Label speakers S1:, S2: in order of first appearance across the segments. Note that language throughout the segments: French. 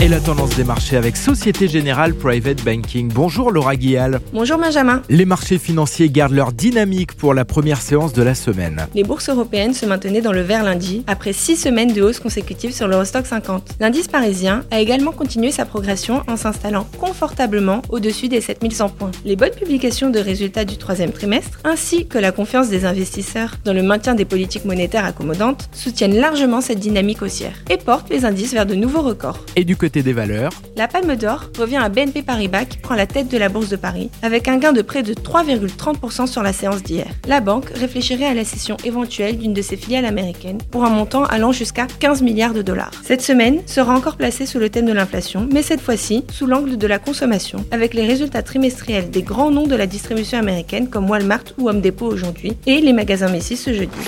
S1: Et la tendance des marchés avec Société Générale Private Banking. Bonjour Laura Guial.
S2: Bonjour Benjamin.
S1: Les marchés financiers gardent leur dynamique pour la première séance de la semaine.
S2: Les bourses européennes se maintenaient dans le vert lundi après six semaines de hausse consécutive sur l'Eurostock 50. L'indice parisien a également continué sa progression en s'installant confortablement au-dessus des 7100 points. Les bonnes publications de résultats du troisième trimestre ainsi que la confiance des investisseurs dans le maintien des politiques monétaires accommodantes soutiennent largement cette dynamique haussière et portent les indices vers de nouveaux records.
S1: Et du côté des valeurs,
S2: La Palme d'Or revient à BNP Paribas qui prend la tête de la Bourse de Paris avec un gain de près de 3,30% sur la séance d'hier. La banque réfléchirait à la cession éventuelle d'une de ses filiales américaines pour un montant allant jusqu'à 15 milliards de dollars. Cette semaine sera encore placée sous le thème de l'inflation, mais cette fois-ci sous l'angle de la consommation, avec les résultats trimestriels des grands noms de la distribution américaine comme Walmart ou Home Depot aujourd'hui et les magasins Messi ce jeudi.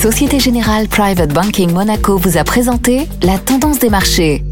S3: Société Générale Private Banking Monaco vous a présenté la tendance des marchés.